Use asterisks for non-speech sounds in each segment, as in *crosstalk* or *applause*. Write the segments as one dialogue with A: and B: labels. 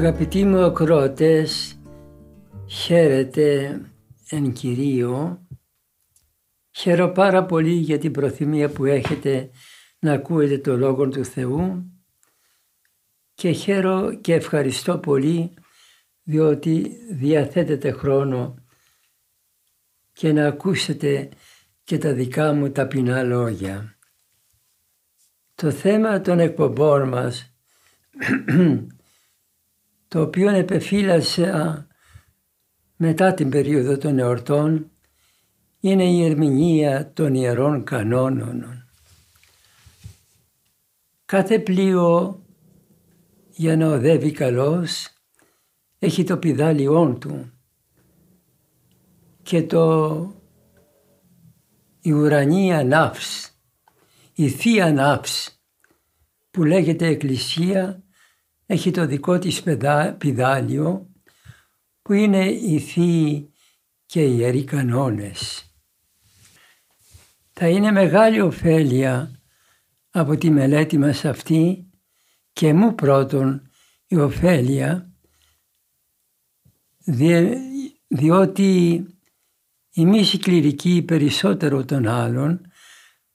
A: Αγαπητοί μου ακρότες, χαίρετε εν Κυρίω. Χαίρω πάρα πολύ για την προθυμία που έχετε να ακούετε το Λόγο του Θεού και χαίρο και ευχαριστώ πολύ διότι διαθέτετε χρόνο και να ακούσετε και τα δικά μου ταπεινά λόγια. Το θέμα των εκπομπών μας το οποίο επεφύλασα μετά την περίοδο των εορτών είναι η ερμηνεία των ιερών κανόνων. Κάθε πλοίο για να οδεύει καλώς έχει το πιδάλιόν του και το η ουρανή ανάψ, η θεία ανάψ που λέγεται Εκκλησία έχει το δικό της πιδάλιο που είναι οι θείοι και οι ιεροί κανόνες. Θα είναι μεγάλη ωφέλεια από τη μελέτη μας αυτή και μου πρώτον η ωφέλεια διότι εμείς οι κληρικοί περισσότερο των άλλων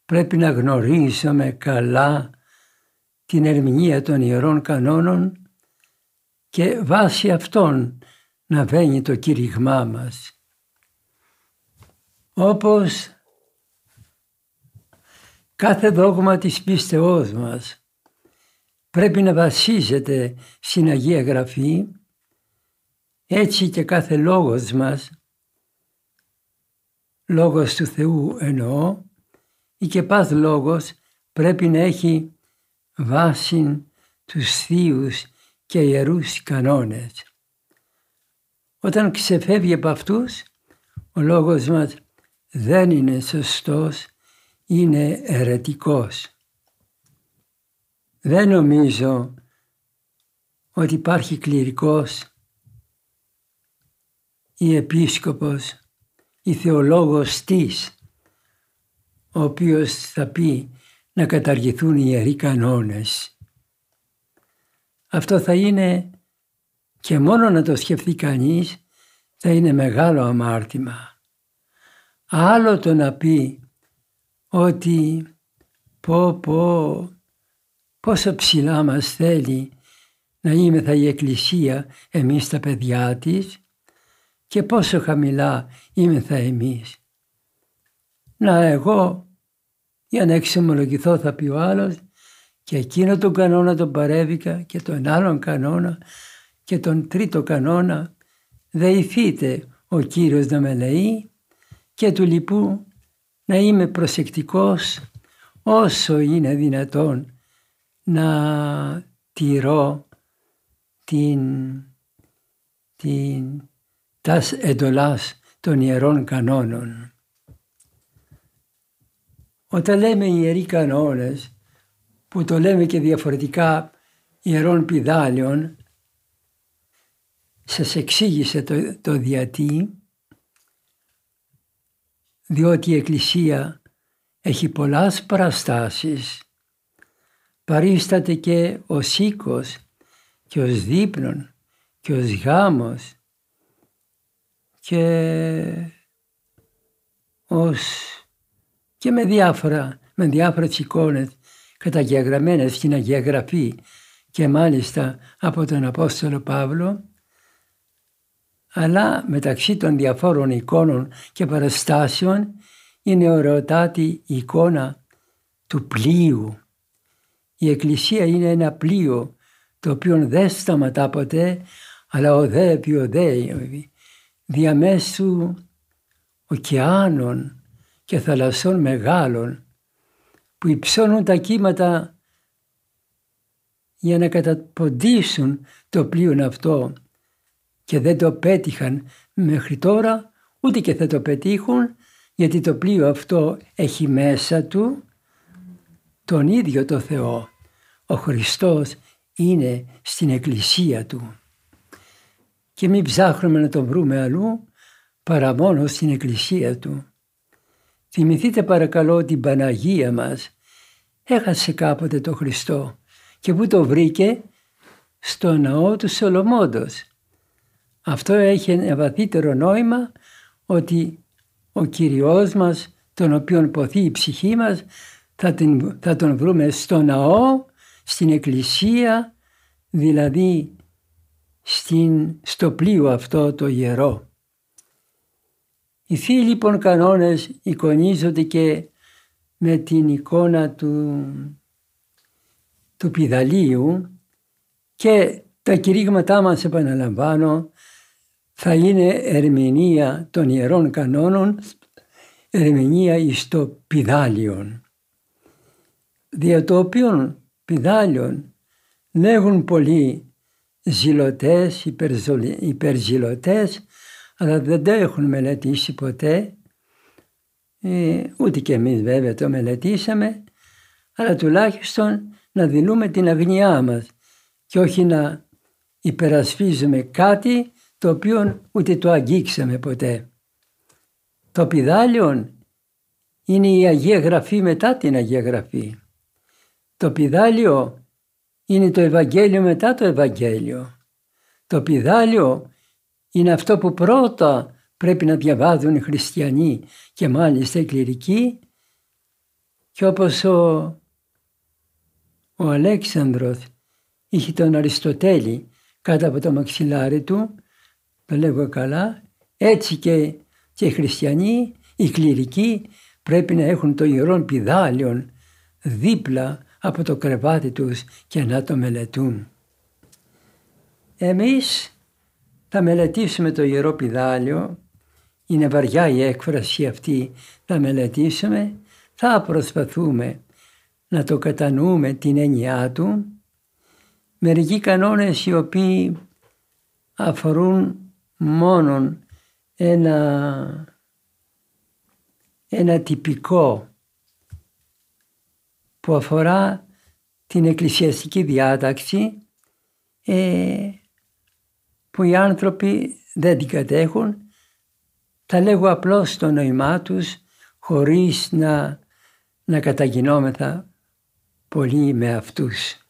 A: πρέπει να γνωρίζουμε καλά την ερμηνεία των ιερών κανόνων και βάσει αυτών να βαίνει το κήρυγμά μας. Όπως κάθε δόγμα της πίστεώς μας πρέπει να βασίζεται στην Αγία Γραφή, έτσι και κάθε λόγος μας, λόγος του Θεού εννοώ, ή και πας λόγος πρέπει να έχει βάσει τους θείους και ιερούς κανόνες. Όταν ξεφεύγει από αυτούς, ο λόγος μας δεν είναι σωστός, είναι ερετικός. Δεν νομίζω ότι υπάρχει κληρικός ή επίσκοπος ή θεολόγος της, ο οποίος θα πει να καταργηθούν οι ιεροί κανόνες. Αυτό θα είναι και μόνο να το σκεφτεί κανείς θα είναι μεγάλο αμάρτημα. Άλλο το να πει ότι πω πω πόσο ψηλά μας θέλει να είμεθα η Εκκλησία εμείς τα παιδιά της και πόσο χαμηλά είμεθα εμείς. Να εγώ για να εξομολογηθώ θα πει ο άλλος και εκείνο τον κανόνα τον παρέβηκα και τον άλλον κανόνα και τον τρίτο κανόνα δεηθείτε ο Κύριος να με λέει και του λοιπού να είμαι προσεκτικός όσο είναι δυνατόν να τηρώ την, την τας εντολάς των ιερών κανόνων. Όταν λέμε ιεροί κανόνες, που το λέμε και διαφορετικά ιερών πιδάλιων, σας εξήγησε το, το διατί, διότι η Εκκλησία έχει πολλές παραστάσεις, παρίσταται και ο οίκος και ως δείπνον και ως γάμος και ως και με διάφορα, με διάφορες εικόνες καταγεγραμμένες στην Αγία Γραφή και μάλιστα από τον Απόστολο Παύλο, αλλά μεταξύ των διαφόρων εικόνων και παραστάσεων είναι ωραιοτάτη η εικόνα του πλοίου. Η Εκκλησία είναι ένα πλοίο το οποίο δεν σταματά ποτέ, αλλά οδεύει, οδεύει, διαμέσου ωκεάνων, και θαλασσών μεγάλων που υψώνουν τα κύματα για να καταποντήσουν το πλοίο αυτό και δεν το πέτυχαν μέχρι τώρα ούτε και θα το πετύχουν γιατί το πλοίο αυτό έχει μέσα του τον ίδιο το Θεό. Ο Χριστός είναι στην εκκλησία Του. Και μην ψάχνουμε να τον βρούμε αλλού παρά μόνο στην εκκλησία Του. Θυμηθείτε παρακαλώ την Παναγία μας. Έχασε κάποτε το Χριστό και που το βρήκε; Στο ναό του Σολομόντος. Αυτό έχει ένα βαθύτερο νόημα ότι ο Κυριός μας, τον οποίον ποθεί η ψυχή μας, θα, την, θα τον βρούμε στο ναό, στην εκκλησία, δηλαδή στην, στο πλοίο αυτό το ιερό. Οι θείοι λοιπόν κανόνες εικονίζονται και με την εικόνα του, του πιδαλίου και τα κηρύγματά μας επαναλαμβάνω θα είναι ερμηνεία των ιερών κανόνων, ερμηνεία εις το πιδάλιον. Δια το οποίο πιδάλιον λέγουν πολλοί ζηλωτές, υπερζηλωτές, αλλά δεν το έχουν μελετήσει ποτέ. Ε, ούτε και εμείς βέβαια το μελετήσαμε, αλλά τουλάχιστον να δηλούμε την αγνιά μας και όχι να υπερασπίζουμε κάτι το οποίο ούτε το αγγίξαμε ποτέ. Το πιδάλιον είναι η Αγία Γραφή μετά την Αγία Γραφή. Το πιδάλιο είναι το Ευαγγέλιο μετά το Ευαγγέλιο. Το πιδάλιο είναι αυτό που πρώτα πρέπει να διαβάζουν οι χριστιανοί και μάλιστα οι κληρικοί και όπως ο, ο Αλέξανδρος είχε τον Αριστοτέλη κάτω από το μαξιλάρι του το λέγω καλά, έτσι και, και οι χριστιανοί, οι κληρικοί πρέπει να έχουν το ιερόν πιδάλιον δίπλα από το κρεβάτι τους και να το μελετούν. Εμείς θα μελετήσουμε το ιερό πιδάλιο, είναι βαριά η έκφραση αυτή, θα μελετήσουμε, θα προσπαθούμε να το κατανοούμε την έννοιά του, μερικοί κανόνες οι οποίοι αφορούν μόνον ένα, ένα τυπικό που αφορά την εκκλησιαστική διάταξη ε, που οι άνθρωποι δεν την κατέχουν. Τα λέγω απλώς το νόημά τους χωρίς να, να καταγινόμεθα πολύ με αυτούς.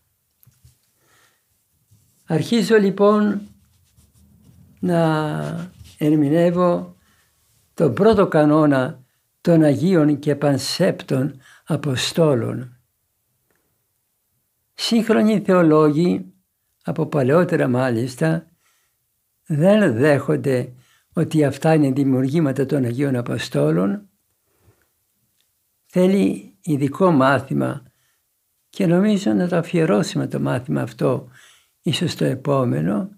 A: Αρχίζω λοιπόν να ερμηνεύω τον πρώτο κανόνα των Αγίων και Πανσέπτων Αποστόλων. Σύγχρονοι θεολόγοι, από παλαιότερα μάλιστα, δεν δέχονται ότι αυτά είναι δημιουργήματα των Αγίων Αποστόλων. Θέλει ειδικό μάθημα και νομίζω να το αφιερώσουμε το μάθημα αυτό ίσως το επόμενο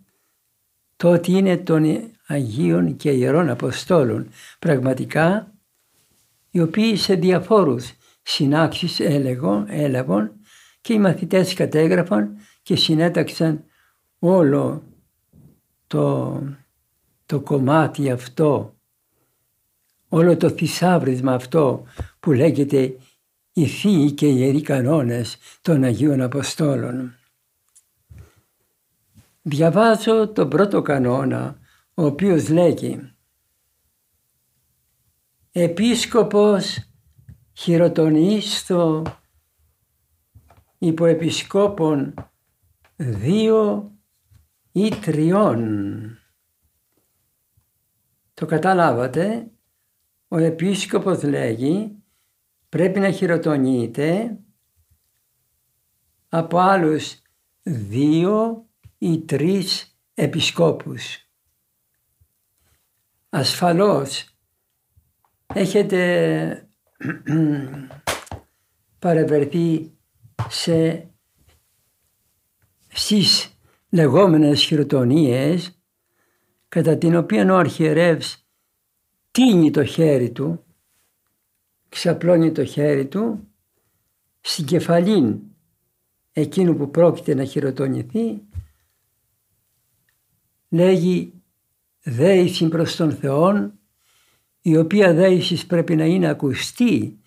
A: το ότι είναι των Αγίων και Ιερών Αποστόλων πραγματικά οι οποίοι σε διαφόρους συνάξεις έλεγον, έλαβαν και οι μαθητές κατέγραφαν και συνέταξαν όλο το, το κομμάτι αυτό, όλο το θησάβρισμα αυτό που λέγεται οι θείοι και οι ιεροί κανόνες των Αγίων Αποστόλων. Διαβάζω τον πρώτο κανόνα, ο οποίος λέγει «Επίσκοπος χειροτονίστο υποεπισκόπων δύο ή τριών». Το καταλάβατε, ο επίσκοπος λέγει πρέπει να χειροτονείται από άλλους δύο ή τρεις επισκόπους. Ασφαλώς έχετε *clears throat* παρευρεθεί σε στις λεγόμενες χειροτονίες κατά την οποία ο αρχιερεύς τίνει το χέρι του, ξαπλώνει το χέρι του στην κεφαλήν εκείνου που πρόκειται να χειροτονηθεί λέγει δέηση προς τον Θεόν η οποία δέησης πρέπει να είναι ακουστή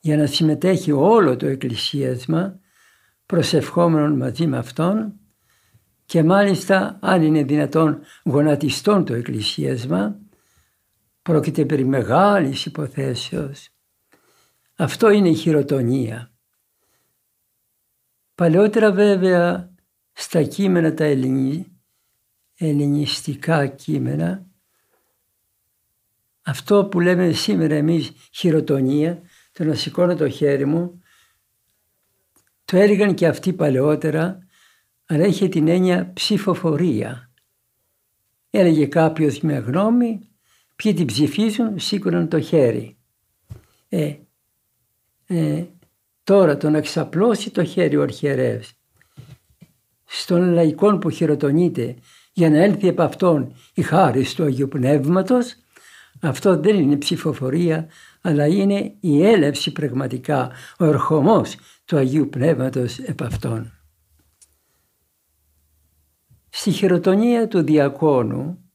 A: για να συμμετέχει όλο το εκκλησίασμα προσευχόμενον μαζί με Αυτόν και μάλιστα αν είναι δυνατόν γονατιστών το εκκλησίασμα πρόκειται περί μεγάλης υποθέσεως. Αυτό είναι η χειροτονία. Παλαιότερα βέβαια στα κείμενα τα ελληνιστικά κείμενα αυτό που λέμε σήμερα εμείς χειροτονία, το να σηκώνω το χέρι μου, το έλεγαν και αυτοί παλαιότερα, αλλά είχε την έννοια ψηφοφορία. Έλεγε κάποιος με γνώμη, ποιοι την ψηφίζουν, σήκωναν το χέρι. Ε, ε, τώρα το να ξαπλώσει το χέρι ο αρχιερεύς στον λαϊκό που χειροτονείται για να έλθει από αυτόν η χάρη του Αγίου Πνεύματος, αυτό δεν είναι ψηφοφορία, αλλά είναι η έλευση πραγματικά, ο ερχομός του Αγίου Πνεύματος επ' αυτόν. Στη χειροτονία του διακόνου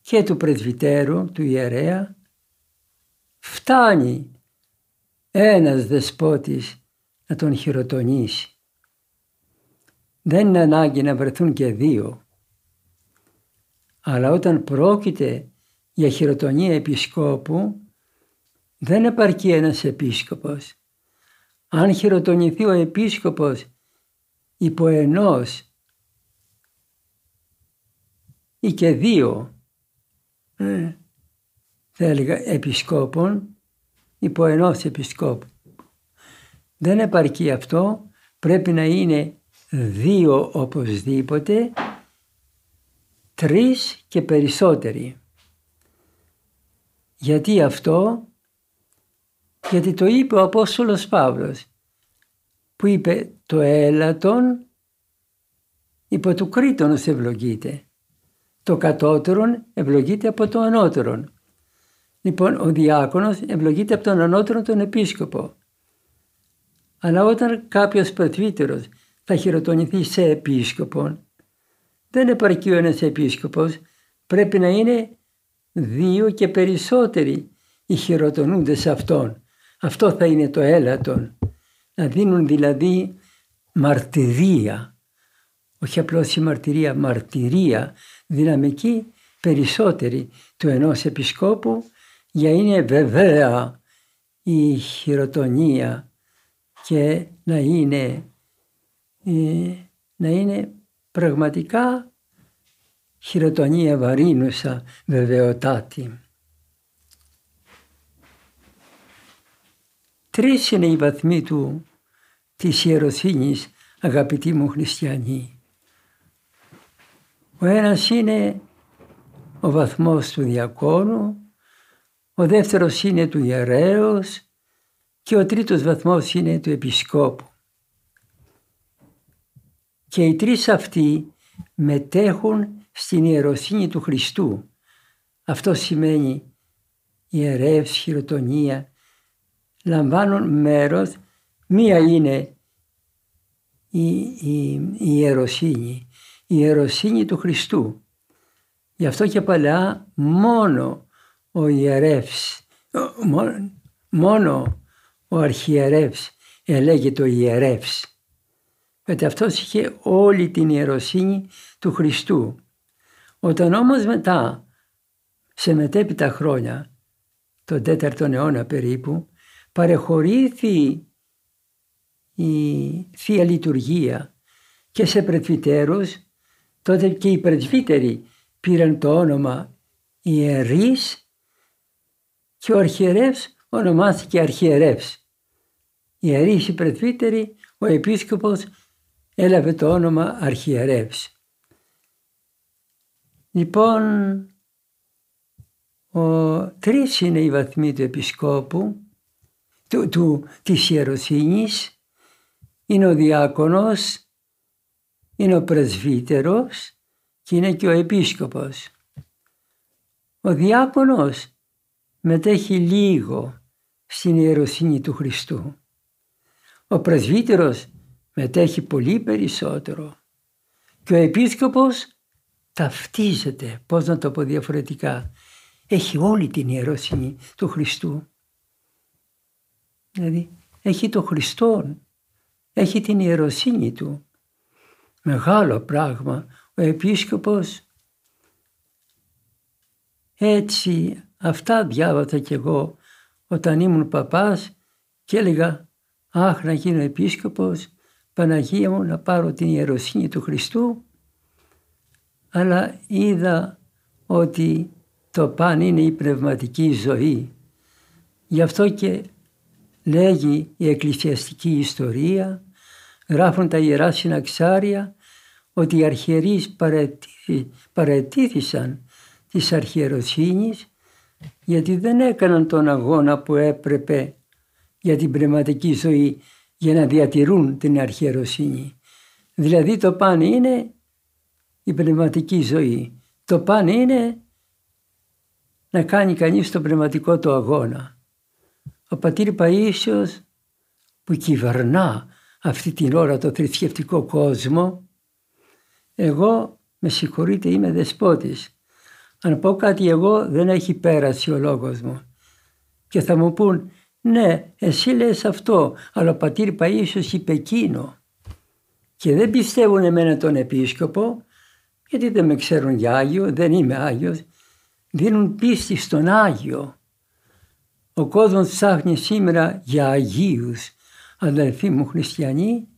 A: και του πρεσβυτέρου, του ιερέα, φτάνει ένας δεσπότης να τον χειροτονήσει. Δεν είναι ανάγκη να βρεθούν και δύο. Αλλά όταν πρόκειται για χειροτονία επισκόπου, δεν επαρκεί ένας επίσκοπος. Αν χειροτονηθεί ο επίσκοπος υπό ενός ή και δύο, ε, θα έλεγα επισκόπων, υπό ενός επισκόπου. Δεν επαρκεί αυτό, πρέπει να είναι δύο οπωσδήποτε, τρεις και περισσότεροι. Γιατί αυτό, γιατί το είπε ο Απόστολος Παύλος, που είπε το έλατον υπό του κρίτονος ευλογείται. Το κατώτερον ευλογείται από το ανώτερον. Λοιπόν, ο διάκονος ευλογείται από τον ανώτερο τον επίσκοπο. Αλλά όταν κάποιος πρεσβύτερος θα χειροτονηθεί σε επίσκοπο, δεν επαρκεί ο ένας επίσκοπος, πρέπει να είναι δύο και περισσότεροι οι χειροτονούντες σε αυτόν. Αυτό θα είναι το έλατον. Να δίνουν δηλαδή μαρτυρία, όχι απλώς η μαρτυρία, μαρτυρία δυναμική περισσότερη του ενός επισκόπου για είναι βεβαία η χειροτονία και να είναι, ε, να είναι πραγματικά χειροτονία βαρύνουσα βεβαιωτάτη. Τρεις είναι οι βαθμοί του της ιεροσύνης αγαπητοί μου χριστιανοί. Ο ένας είναι ο βαθμός του διακόνου, ο δεύτερος είναι του ιερέως και ο τρίτος βαθμός είναι του επισκόπου. Και οι τρεις αυτοί μετέχουν στην ιεροσύνη του Χριστού. Αυτό σημαίνει ιερεύς, χειροτονία, λαμβάνουν μέρος, μία είναι η, η, η ιεροσύνη, η ιεροσύνη του Χριστού. Γι' αυτό και παλιά μόνο ο ιερεύς, μόνο, μόνο ο αρχιερεύς ελέγεται ο ιερεύς. Γιατί αυτός είχε όλη την ιεροσύνη του Χριστού. Όταν όμως μετά, σε μετέπειτα χρόνια, τον 4ο αιώνα περίπου, παρεχωρήθη η Θεία Λειτουργία και σε πρεσβυτέρους, τότε και οι πρεσβύτεροι πήραν το όνομα ιερείς και ο αρχιερεύς ονομάστηκε αρχιερεύς. Ιερείς οι πρεσβύτεροι, ο επίσκοπος έλαβε το όνομα αρχιερεύς. Λοιπόν, ο, τρεις είναι οι βαθμοί του επισκόπου, του, του, της ιεροσύνης, είναι ο διάκονος, είναι ο πρεσβύτερος και είναι και ο επίσκοπος. Ο διάκονος μετέχει λίγο στην ιεροσύνη του Χριστού. Ο πρεσβύτερος μετέχει πολύ περισσότερο και ο επίσκοπος ταυτίζεται, πώς να το πω διαφορετικά, έχει όλη την ιεροσύνη του Χριστού. Δηλαδή έχει το Χριστό, έχει την ιεροσύνη του. Μεγάλο πράγμα. Ο επίσκοπος έτσι αυτά διάβασα κι εγώ όταν ήμουν παπάς και έλεγα αχ να γίνω επίσκοπος, Παναγία μου να πάρω την ιεροσύνη του Χριστού αλλά είδα ότι το παν είναι η πνευματική ζωή. Γι' αυτό και λέγει η εκκλησιαστική ιστορία, γράφουν τα Ιερά Συναξάρια ότι οι αρχιερείς παρετήθησαν της αρχιεροσύνης γιατί δεν έκαναν τον αγώνα που έπρεπε για την πνευματική ζωή για να διατηρούν την αρχιεροσύνη. Δηλαδή το παν είναι η πνευματική ζωή. Το παν είναι να κάνει κανείς τον πνευματικό του αγώνα. Ο πατήρ Παΐσιος που κυβερνά αυτή την ώρα το θρησκευτικό κόσμο, εγώ με συγχωρείτε είμαι δεσπότης. Αν πω κάτι εγώ δεν έχει πέρασει ο λόγος μου. Και θα μου πούν ναι εσύ λες αυτό αλλά ο πατήρ Παΐσιος είπε εκείνο. Και δεν πιστεύουν εμένα τον επίσκοπο γιατί δεν με ξέρουν για Άγιο, δεν είμαι Άγιος. Δίνουν πίστη στον Άγιο. Ο κόσμος ψάχνει σήμερα για Αγίους, αδελφοί μου χριστιανοί,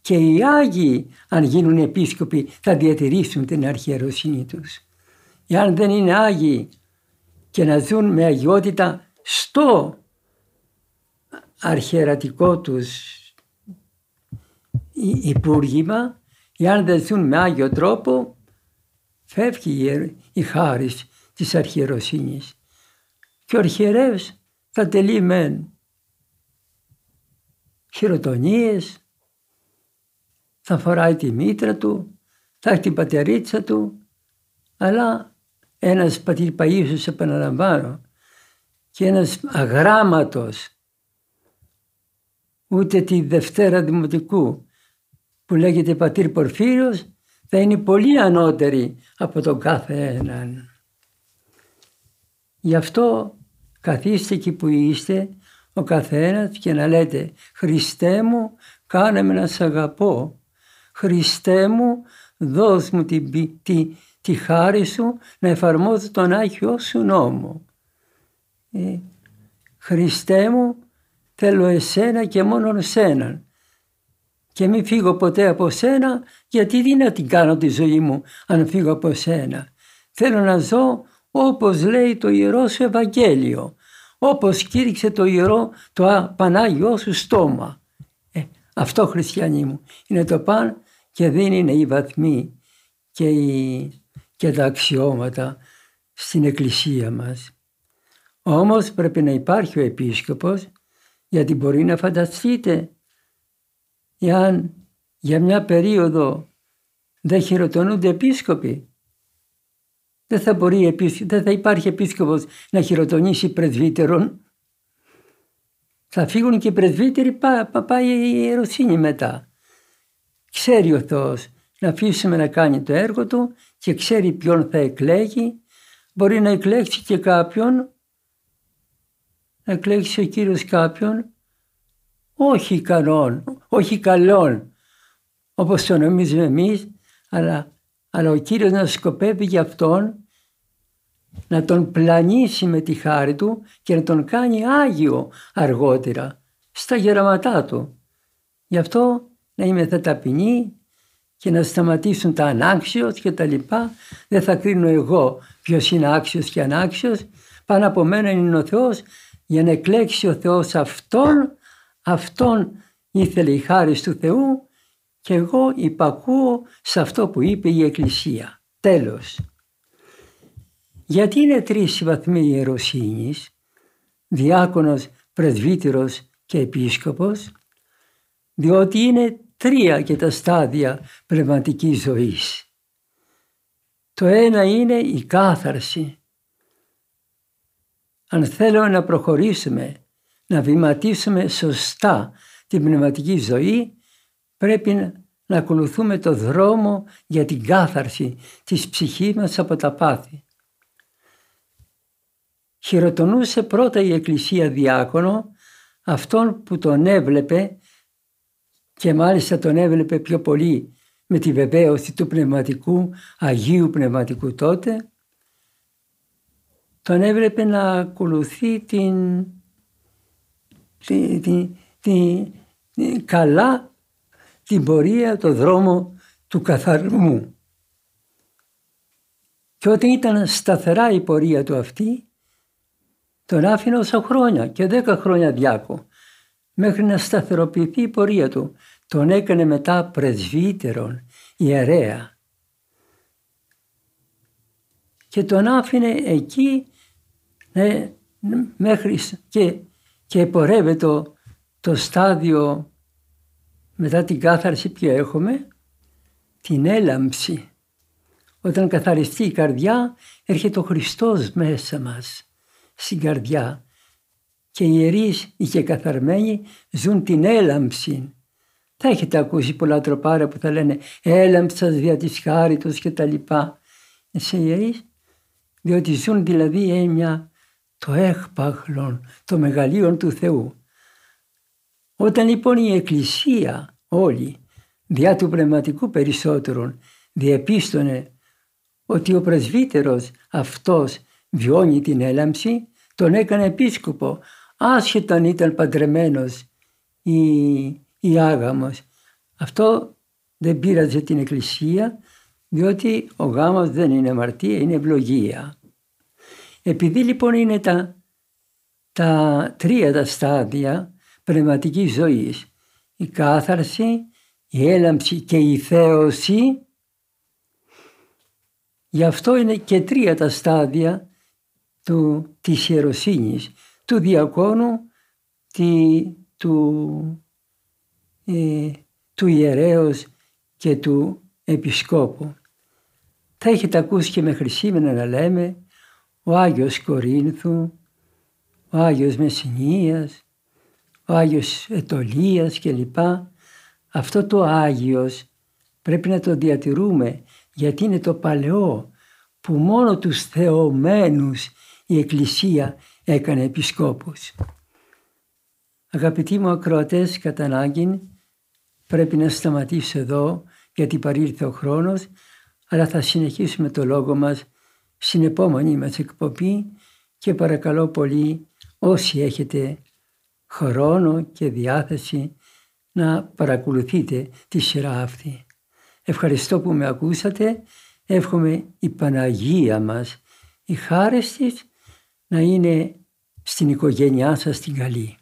A: και οι Άγιοι αν γίνουν επίσκοποι θα διατηρήσουν την αρχιεροσύνη τους. Εάν δεν είναι Άγιοι και να ζουν με αγιότητα στο αρχιερατικό τους υπούργημα, εάν δεν ζουν με Άγιο τρόπο, φεύγει η χάρις της αρχιεροσύνης. Και ο αρχιερεύς θα τελεί μεν χειροτονίες, θα φοράει τη μήτρα του, θα έχει την πατερίτσα του, αλλά ένας πατήρ Παΐσιος επαναλαμβάνω και ένας αγράμματος ούτε τη Δευτέρα Δημοτικού που λέγεται πατήρ Πορφύριος θα είναι πολύ ανώτερη από τον κάθε έναν. Γι' αυτό καθίστε εκεί που είστε ο καθένας και να λέτε «Χριστέ μου, κάνε με να σ' αγαπώ. Χριστέ μου, δώσ' μου τη, τη, τη χάρη σου να εφαρμόζω τον Άγιο σου νόμο. Ε, Χριστέ μου, θέλω εσένα και μόνο εσένα και μην φύγω ποτέ από σένα γιατί τι να την κάνω τη ζωή μου αν φύγω από σένα. Θέλω να ζω όπως λέει το Ιερό σου Ευαγγέλιο, όπως κήρυξε το Ιερό, το Πανάγιό σου στόμα. Ε, αυτό χριστιανοί μου είναι το παν και δεν είναι οι βαθμοί και, οι, και τα αξιώματα στην εκκλησία μας. Όμως πρέπει να υπάρχει ο επίσκοπος γιατί μπορεί να φανταστείτε εάν για μια περίοδο δεν χειροτονούνται επίσκοποι. Δεν θα, μπορεί, δεν θα υπάρχει επίσκοπος να χειροτονήσει πρεσβύτερον. Θα φύγουν και οι πρεσβύτεροι, πά, πάει η ιεροσύνη μετά. Ξέρει ο Θεός να αφήσουμε να κάνει το έργο του και ξέρει ποιον θα εκλέγει. Μπορεί να εκλέξει και κάποιον, να εκλέξει ο Κύριος κάποιον όχι ικανών, όχι καλών, όπως το νομίζουμε εμείς, αλλά, αλλά ο Κύριος να σκοπεύει για Αυτόν να τον πλανήσει με τη χάρη Του και να τον κάνει Άγιο αργότερα, στα γεραματά Του. Γι' αυτό να είμαι θα ταπεινή και να σταματήσουν τα ανάξιος και τα λοιπά. Δεν θα κρίνω εγώ ποιος είναι άξιος και ανάξιος. Πάνω από μένα είναι ο Θεός για να εκλέξει ο Θεός Αυτόν Αυτόν ήθελε η χάρη του Θεού και εγώ υπακούω σε αυτό που είπε η Εκκλησία. Τέλος. Γιατί είναι τρεις οι βαθμοί ιεροσύνης, διάκονος, πρεσβύτερος και επίσκοπος, διότι είναι τρία και τα στάδια πνευματικής ζωής. Το ένα είναι η κάθαρση. Αν θέλουμε να προχωρήσουμε να βηματίσουμε σωστά την πνευματική ζωή πρέπει να ακολουθούμε το δρόμο για την κάθαρση της ψυχής μας από τα πάθη. Χειροτονούσε πρώτα η Εκκλησία διάκονο αυτόν που τον έβλεπε και μάλιστα τον έβλεπε πιο πολύ με τη βεβαίωση του πνευματικού, Αγίου Πνευματικού τότε, τον έβλεπε να ακολουθεί την, την, την, την καλά την πορεία, το δρόμο του καθαρμού. Και όταν ήταν σταθερά η πορεία του αυτή, τον άφηνε όσα χρόνια και δέκα χρόνια διάκο, μέχρι να σταθεροποιηθεί η πορεία του. Τον έκανε μετά πρεσβύτερον, ιερέα. Και τον άφηνε εκεί ναι, μέχρι και, και πορεύεται το, το στάδιο μετά την κάθαρση που έχουμε, την έλαμψη. Όταν καθαριστεί η καρδιά έρχεται ο Χριστός μέσα μας στην καρδιά και οι ιερείς, οι και καθαρμένοι ζουν την έλαμψη. Θα έχετε ακούσει πολλά τροπάρα που θα λένε έλαμψας δια της χάριτος και τα λοιπά. Σε ιερείς, διότι ζουν δηλαδή έννοια το έκπαχλον, το μεγαλείον του Θεού. Όταν λοιπόν η Εκκλησία όλη, διά του πνευματικού περισσότερον, διεπίστωνε ότι ο πρεσβύτερος αυτός βιώνει την έλαμψη, τον έκανε επίσκοπο, άσχετα αν ήταν παντρεμένος ή, ή άγαμος. Αυτό δεν πείραζε την Εκκλησία, διότι ο γάμος δεν είναι αμαρτία, είναι ευλογία. Επειδή λοιπόν είναι τα, τα τρία τα στάδια πνευματικής ζωής, η κάθαρση, η έλαμψη και η θέωση, γι' αυτό είναι και τρία τα στάδια του, της ιεροσύνης, του διακόνου, τη, του, ε, του ιερέως και του επισκόπου. Θα έχετε ακούσει και μέχρι σήμερα να λέμε ο Άγιος Κορίνθου, ο Άγιος Μεσσηνίας, ο Άγιος Ετωλίας κλπ. Αυτό το Άγιος πρέπει να το διατηρούμε γιατί είναι το παλαιό που μόνο τους θεωμένους η Εκκλησία έκανε επισκόπους. Αγαπητοί μου ακροατές κατά ανάγκη πρέπει να σταματήσω εδώ γιατί παρήλθε ο χρόνος αλλά θα συνεχίσουμε το λόγο μας στην επόμενη μας εκπομπή και παρακαλώ πολύ όσοι έχετε χρόνο και διάθεση να παρακολουθείτε τη σειρά αυτή. Ευχαριστώ που με ακούσατε. Εύχομαι η Παναγία μας, η χάρη της να είναι στην οικογένειά σας την καλή.